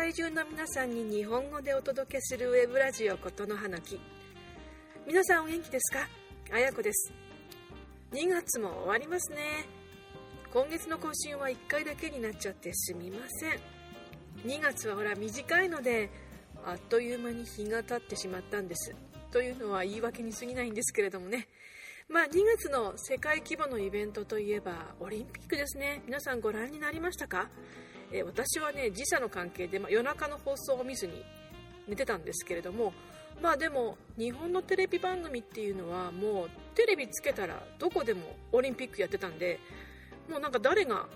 界中の皆さんに日本語でお届けするウェブラジオことの葉き。皆さんお元気ですか？あやこです。2月も終わりますね。今月の更新は1回だけになっちゃってすみません。2月はほら短いのであっという間に日が経ってしまったんです。というのは言い訳に過ぎないんですけれどもね。まあ、2月の世界規模のイベントといえばオリンピックですね。皆さんご覧になりましたか？え、私はね時差の関係で、ま、夜中の放送を見ずに寝てたんですけれどもまあでも日本のテレビ番組っていうのはもうテレビつけたらどこでもオリンピックやってたんでもうなんか誰が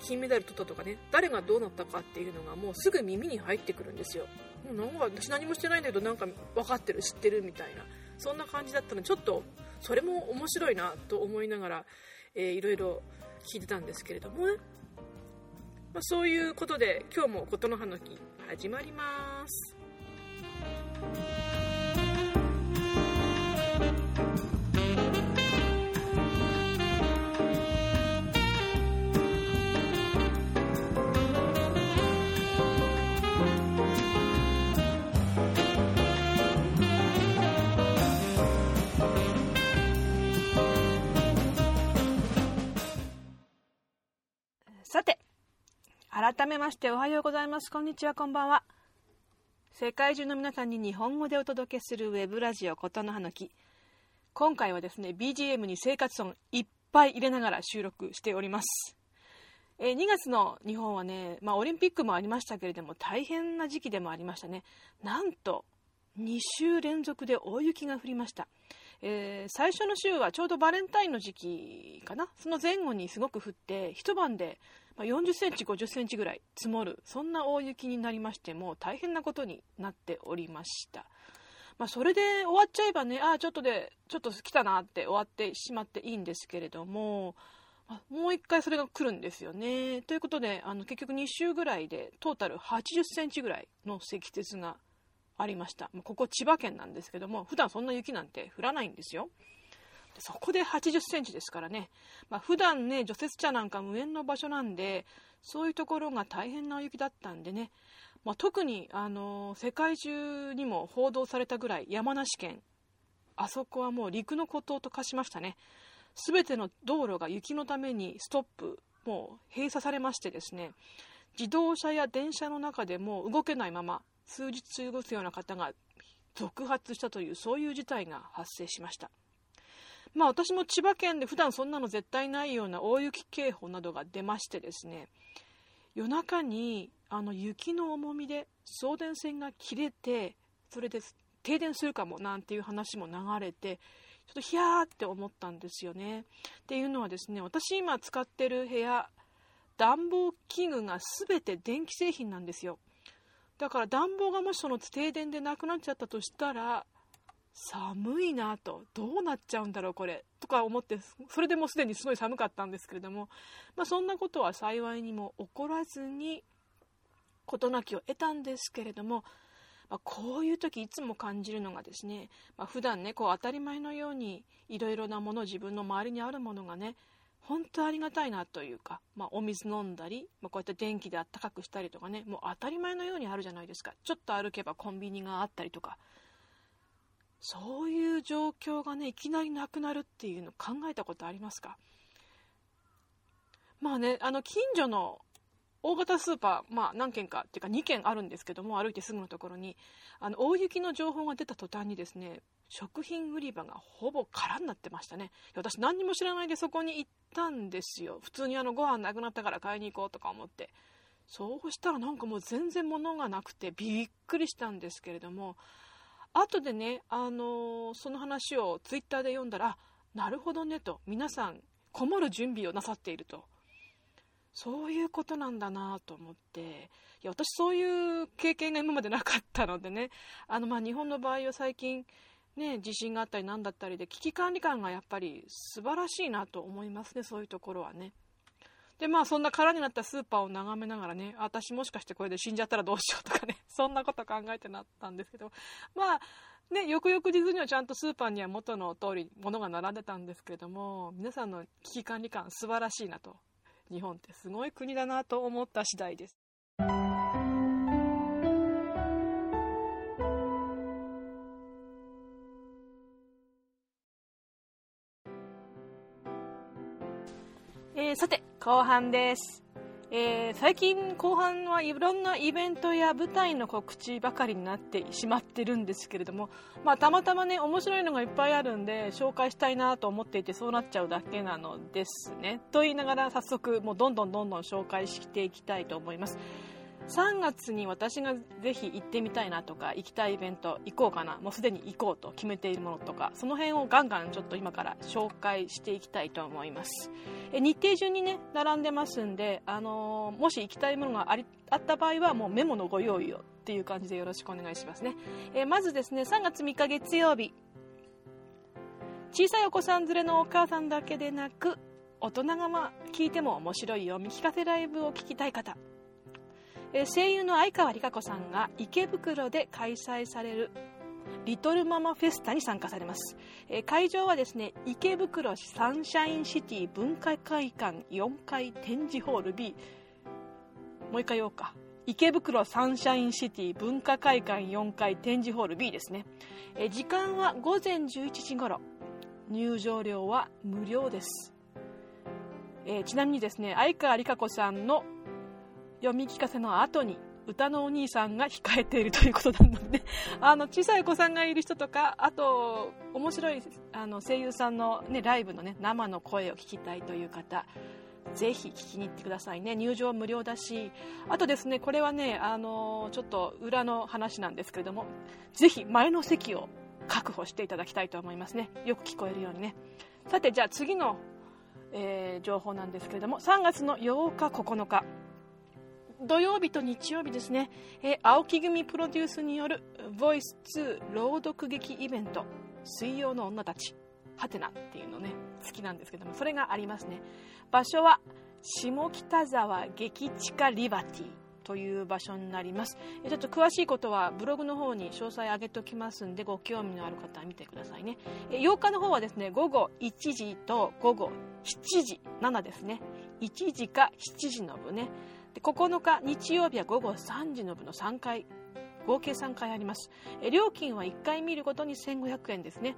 金メダル取ったとかね誰がどうなったかっていうのがもうすぐ耳に入ってくるんですよ。もうなんか私何もしてないんだけどなんか分かってる知ってるみたいなそんな感じだったのちょっとそれも面白いなと思いながら、えー、いろいろ聞いてたんですけれどもね。まあ、そういうことで今日も琴の葉の木始まります。さて改めましておはようございます。こんにちは、こんばんは。世界中の皆さんに日本語でお届けするウェブラジオことの葉の木。今回はですね、BGM に生活音いっぱい入れながら収録しております。え2月の日本はね、まあ、オリンピックもありましたけれども、大変な時期でもありましたね。なんと、2週連続で大雪が降りました。えー、最初の週はちょうどバレンタインの時期かな。その前後にすごく降って、一晩で40センチ、50センチぐらい積もる、そんな大雪になりまして、も大変なことになっておりました。まあ、それで終わっちゃえばね、ああ、ちょっとで、ちょっと来たなって終わってしまっていいんですけれども、もう一回それが来るんですよね。ということで、あの結局2週ぐらいでトータル80センチぐらいの積雪がありました。ここ千葉県なんですけども、普段そんな雪なんて降らないんですよ。そこで80センチですからね、まあ、普段ね、除雪車なんか無縁の場所なんで、そういうところが大変な雪だったんでね、まあ、特に、あの世界中にも報道されたぐらい山梨県、あそこはもう陸の孤島と化しましたね。すべての道路が雪のためにストップ、もう閉鎖されましてですね、自動車や電車の中でも動けないまま数日過ごすような方が続発したというそういう事態が発生しました。まあ私も千葉県で普段そんなの絶対ないような大雪警報などが出ましてですね、夜中にあの雪の重みで送電線が切れて、それで停電するかもなんていう話も流れて、ちょっとヒヤーって思ったんですよね。っていうのはですね、私今使ってる部屋、暖房器具が全て電気製品なんですよ。だから暖房がもしその停電でなくなっちゃったとしたら、寒いなと、どうなっちゃうんだろう、これ、とか思って、それでもうすでにすごい寒かったんですけれども、まあ、そんなことは幸いにも起こらずに、事なきを得たんですけれども、まあ、こういう時いつも感じるのがですね、まあ、普段ね、こう当たり前のようにいろいろなもの、自分の周りにあるものがね、本当ありがたいなというか、まあ、お水飲んだり、まあ、こうやって電気であったかくしたりとかね、もう当たり前のようにあるじゃないですか。ちょっと歩けばコンビニがあったりとか、そういう状況がね、いきなりなくなるっていうの考えたことありますか？まあね、あの、近所の大型スーパー、まあ何軒かっていうか2軒あるんですけども、歩いてすぐのところに、あの、大雪の情報が出た途端にですね、食品売り場がほぼ空になってましたね。私何にも知らないでそこに行ったんですよ。普通にあのご飯なくなったから買いに行こうとか思って。そうしたらなんかもう全然物がなくてびっくりしたんですけれども、後でね、あのー、その話をツイッターで読んだら、なるほどねと、皆さん、こもる準備をなさっていると。そういうことなんだなと思って、いや、私そういう経験が今までなかったのでね、あの、ま、日本の場合は最近、ね、地震があったり何だったりで、危機管理感がやっぱり素晴らしいなと思いますね、そういうところはね。で、まあそんな空になったスーパーを眺めながらね、私もしかしてこれで死んじゃったらどうしようとかね、そんなこと考えてなったんですけど、まあ、ね、翌々日にはちゃんとスーパーには元の通り物が並んでたんですけれども、皆さんの危機管理感素晴らしいなと。日本ってすごい国だなと思った次第です。えー、さて後半です。えー、最近後半はいろんなイベントや舞台の告知ばかりになってしまってるんですけれども、まあ、たまたまね面白いのがいっぱいあるんで紹介したいなと思っていてそうなっちゃうだけなのですね。と言いながら早速もうどんどんどんどん紹介していきたいと思います。3月に私がぜひ行ってみたいなとか行きたいイベント行こうかなもうすでに行こうと決めているものとかその辺をガンガンちょっと今から紹介していきたいと思います。え日程順にね並んでますんで、あのー、もし行きたいものがありあった場合はもうメモのご用意をっていう感じでよろしくお願いしますね。えまずですね3月3日月曜日小さいお子さん連れのお母さんだけでなく大人がま聞いても面白い読み聞かせライブを聞きたい方。え声優の相川理香子さんが池袋で開催されるリトルママフェスタに参加されます、え会場はですね池袋サンシャインシティ文化会館4階展示ホール B もう一回言おうか。池袋サンシャインシティ文化会館4階展示ホール B ですね、え時間は午前11時頃。入場料は無料です、え、ちなみにですね相川理香子さんの読み聞かせの後に歌のお兄さんが控えているということなので、あの小さいお子さんがいる人とかあと面白いあの声優さんの、ね、ライブの、ね、生の声を聞きたいという方ぜひ聞きに行ってくださいね。入場無料だし。あとですねこれはねあのちょっと裏の話なんですけれどもぜひ前の席を確保していただきたいと思いますね。よく聞こえるようにね。さてじゃあ次の、えー、情報なんですけれども3月の8日9日。土曜日と日曜日ですね、えー、青木組プロデュースによる「ボイス2朗読劇イベント。水曜の女たち」はてなっていうのね好きなんですけどもそれがありますね。場所は下北沢劇地下リバティという場所になります。ちょっと詳しいことはブログの方に詳細上げておきますんでご興味のある方は見てくださいね。8日の方はですね午後1時と午後7時7ですね。1時か7時の部ね。で9日日曜日は午後3時の部の3回合計3回あります。え料金は1回見るごとに1500円ですね。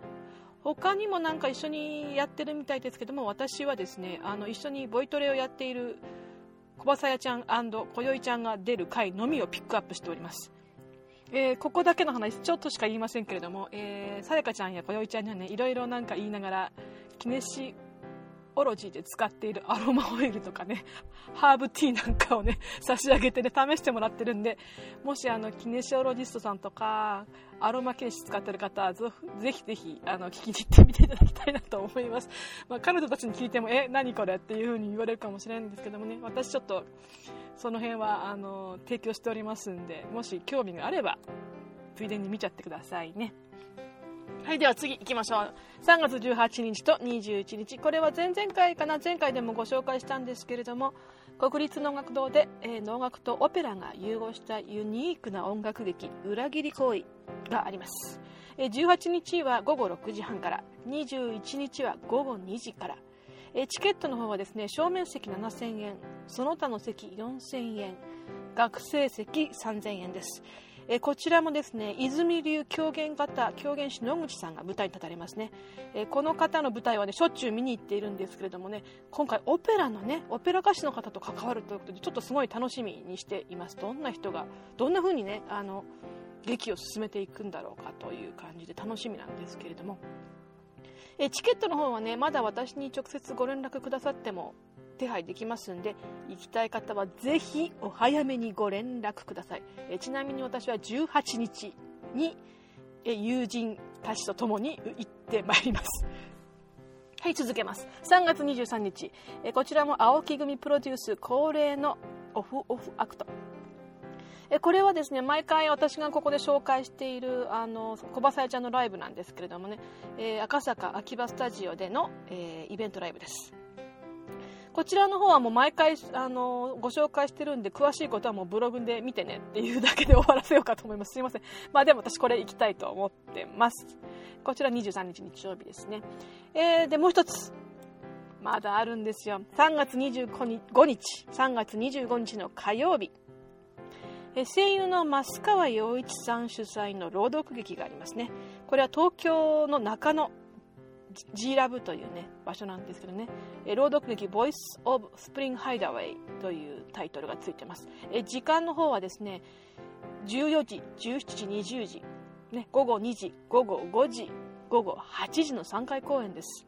他にもなんか一緒にやってるみたいですけども私はですねあの一緒にボイトレをやっている小バサヤちゃんこよいちゃんが出る回のみをピックアップしております。えー、ここだけの話ちょっとしか言いませんけれども、え、さやかちゃんやこよいちゃんにはねいろいろなんか言いながらキネシオロジーで使っているアロマオイルとかね、ハーブティーなんかをね、差し上げてね、試してもらってるんで、もしあの、キネシオロジストさんとか、アロマケーシ使ってる方は、ぜひぜひ、あの、聞きに行ってみていただきたいなと思います。まあ、彼女たちに聞いても、え、何これっていう風に言われるかもしれないんですけどもね、私ちょっと、その辺は、あの、提供しておりますんで、もし興味があれば、ついでに見ちゃってくださいね。はい、では次行きましょう。3月18日と21日。これは前々回かな？前回でもご紹介したんですけれども、国立能楽堂で、えー、能楽とオペラが融合したユニークな音楽劇、裏切り行為があります。えー、18日は午後6時半から、21日は午後2時から、えー、チケットの方はですね、正面席7000円、その他の席4000円、学生席3000円です。えこちらもですね泉流狂言方狂言師野口さんが舞台に立たれますね、えこの方の舞台はねしょっちゅう見に行っているんですけれどもね今回オペラのねオペラ歌手の方と関わるということでちょっとすごい楽しみにしています。どんな人がどんな風にねあの劇を進めていくんだろうかという感じで楽しみなんですけれども。えチケットの方はねまだ私に直接ご連絡くださっても手配できますんで行きたい方はぜひお早めにご連絡ください。えちなみに私は18日にえ友人たちと共に行ってまいります。はい続けます。3月23日。えこちらも青木組プロデュース恒例のオフオフアクト。えこれはですね毎回私がここで紹介しているあの小バサヤちゃんのライブなんですけれどもね、えー、赤坂秋葉スタジオでの、えー、イベントライブです。こちらの方はもう毎回あのご紹介してるんで詳しいことはもうブログで見てねっていうだけで終わらせようかと思います。すいません。まあでも私これ行きたいと思ってます。こちら23日日曜日ですね、えー、でもう一つまだあるんですよ。3月25日3月25日の火曜日。え声優の増川洋一さん主催の朗読劇がありますね。これは東京の中野 G ラブというね場所なんですけどね、え朗読劇 Voice of Spring Hideaway というタイトルがついてます、え時間の方はですね14時17時20時、ね、午後2時午後5時午後8時の3回公演です。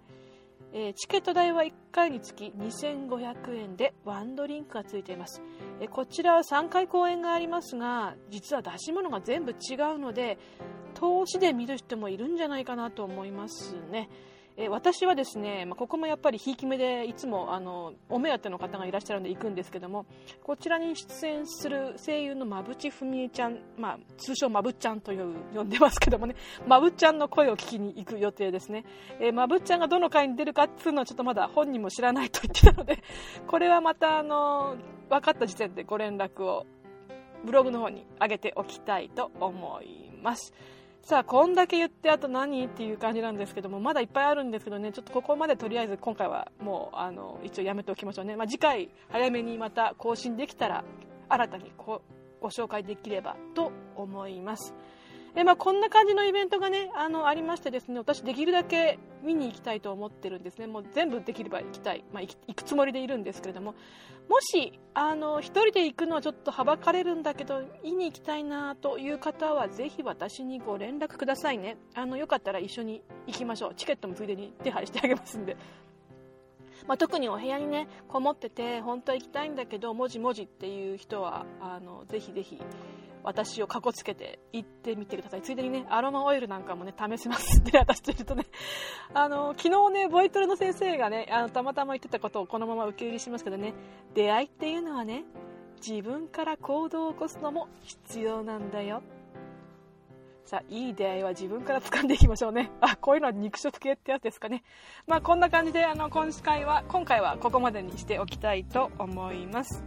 えー、チケット代は1回につき2500円でワンドリンクがついています、えー、こちらは3回公演がありますが実は出し物が全部違うので投資で見る人もいるんじゃないかなと思いますね、え私はですね、まあ、ここもやっぱりひいき目でいつもあのお目当ての方がいらっしゃるので行くんですけどもこちらに出演する声優の馬淵文江ちゃん、まあ、通称まぶちゃんという呼んでますけどもね まぶちゃんの声を聞きに行く予定ですね、え、まぶちゃんがどの回に出るかっていうのはちょっとまだ本人も知らないと言ってたので これはまたあの分かった時点でご連絡をブログの方に上げておきたいと思います。さあこんだけ言ってあと何っていう感じなんですけどもまだいっぱいあるんですけどねちょっとここまでとりあえず今回はもうあの一応やめておきましょうね、まあ、次回早めにまた更新できたら新たにこご紹介できればと思います。えまあ、こんな感じのイベントがねあのありましてですね私できるだけ見に行きたいと思ってるんですね。もう全部できれば行きたい、まあ、行くつもりでいるんですけれども。もしあの1人で行くのはちょっとはばかれるんだけど見に行きたいなという方はぜひ私にご連絡くださいね。あのよかったら一緒に行きましょう。チケットもついでに手配してあげますんで。まあ、特にお部屋にねこもってて本当は行きたいんだけどもじもじっていう人はあのぜひぜひ私をかこつけて行ってみてくださいついでにねアロマオイルなんかもね試せますんで 私といるとねあの昨日ねボイトレの先生がねあのたまたま言ってたことをこのまま受け入れしますけどね出会いっていうのはね自分から行動を起こすのも必要なんだよさあ、いい出会いは自分から掴んでいきましょうね。あ、こういうのは肉食系ってやつですかね。まあ、こんな感じで、あの、今回は、今回はここまでにしておきたいと思います。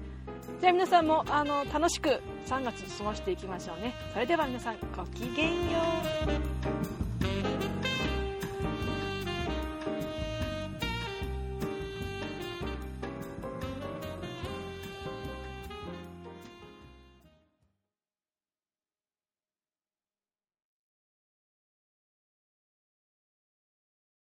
じゃあ皆さんもあの楽しく3月過ごしていきましょうね。それでは皆さんごきげんよう。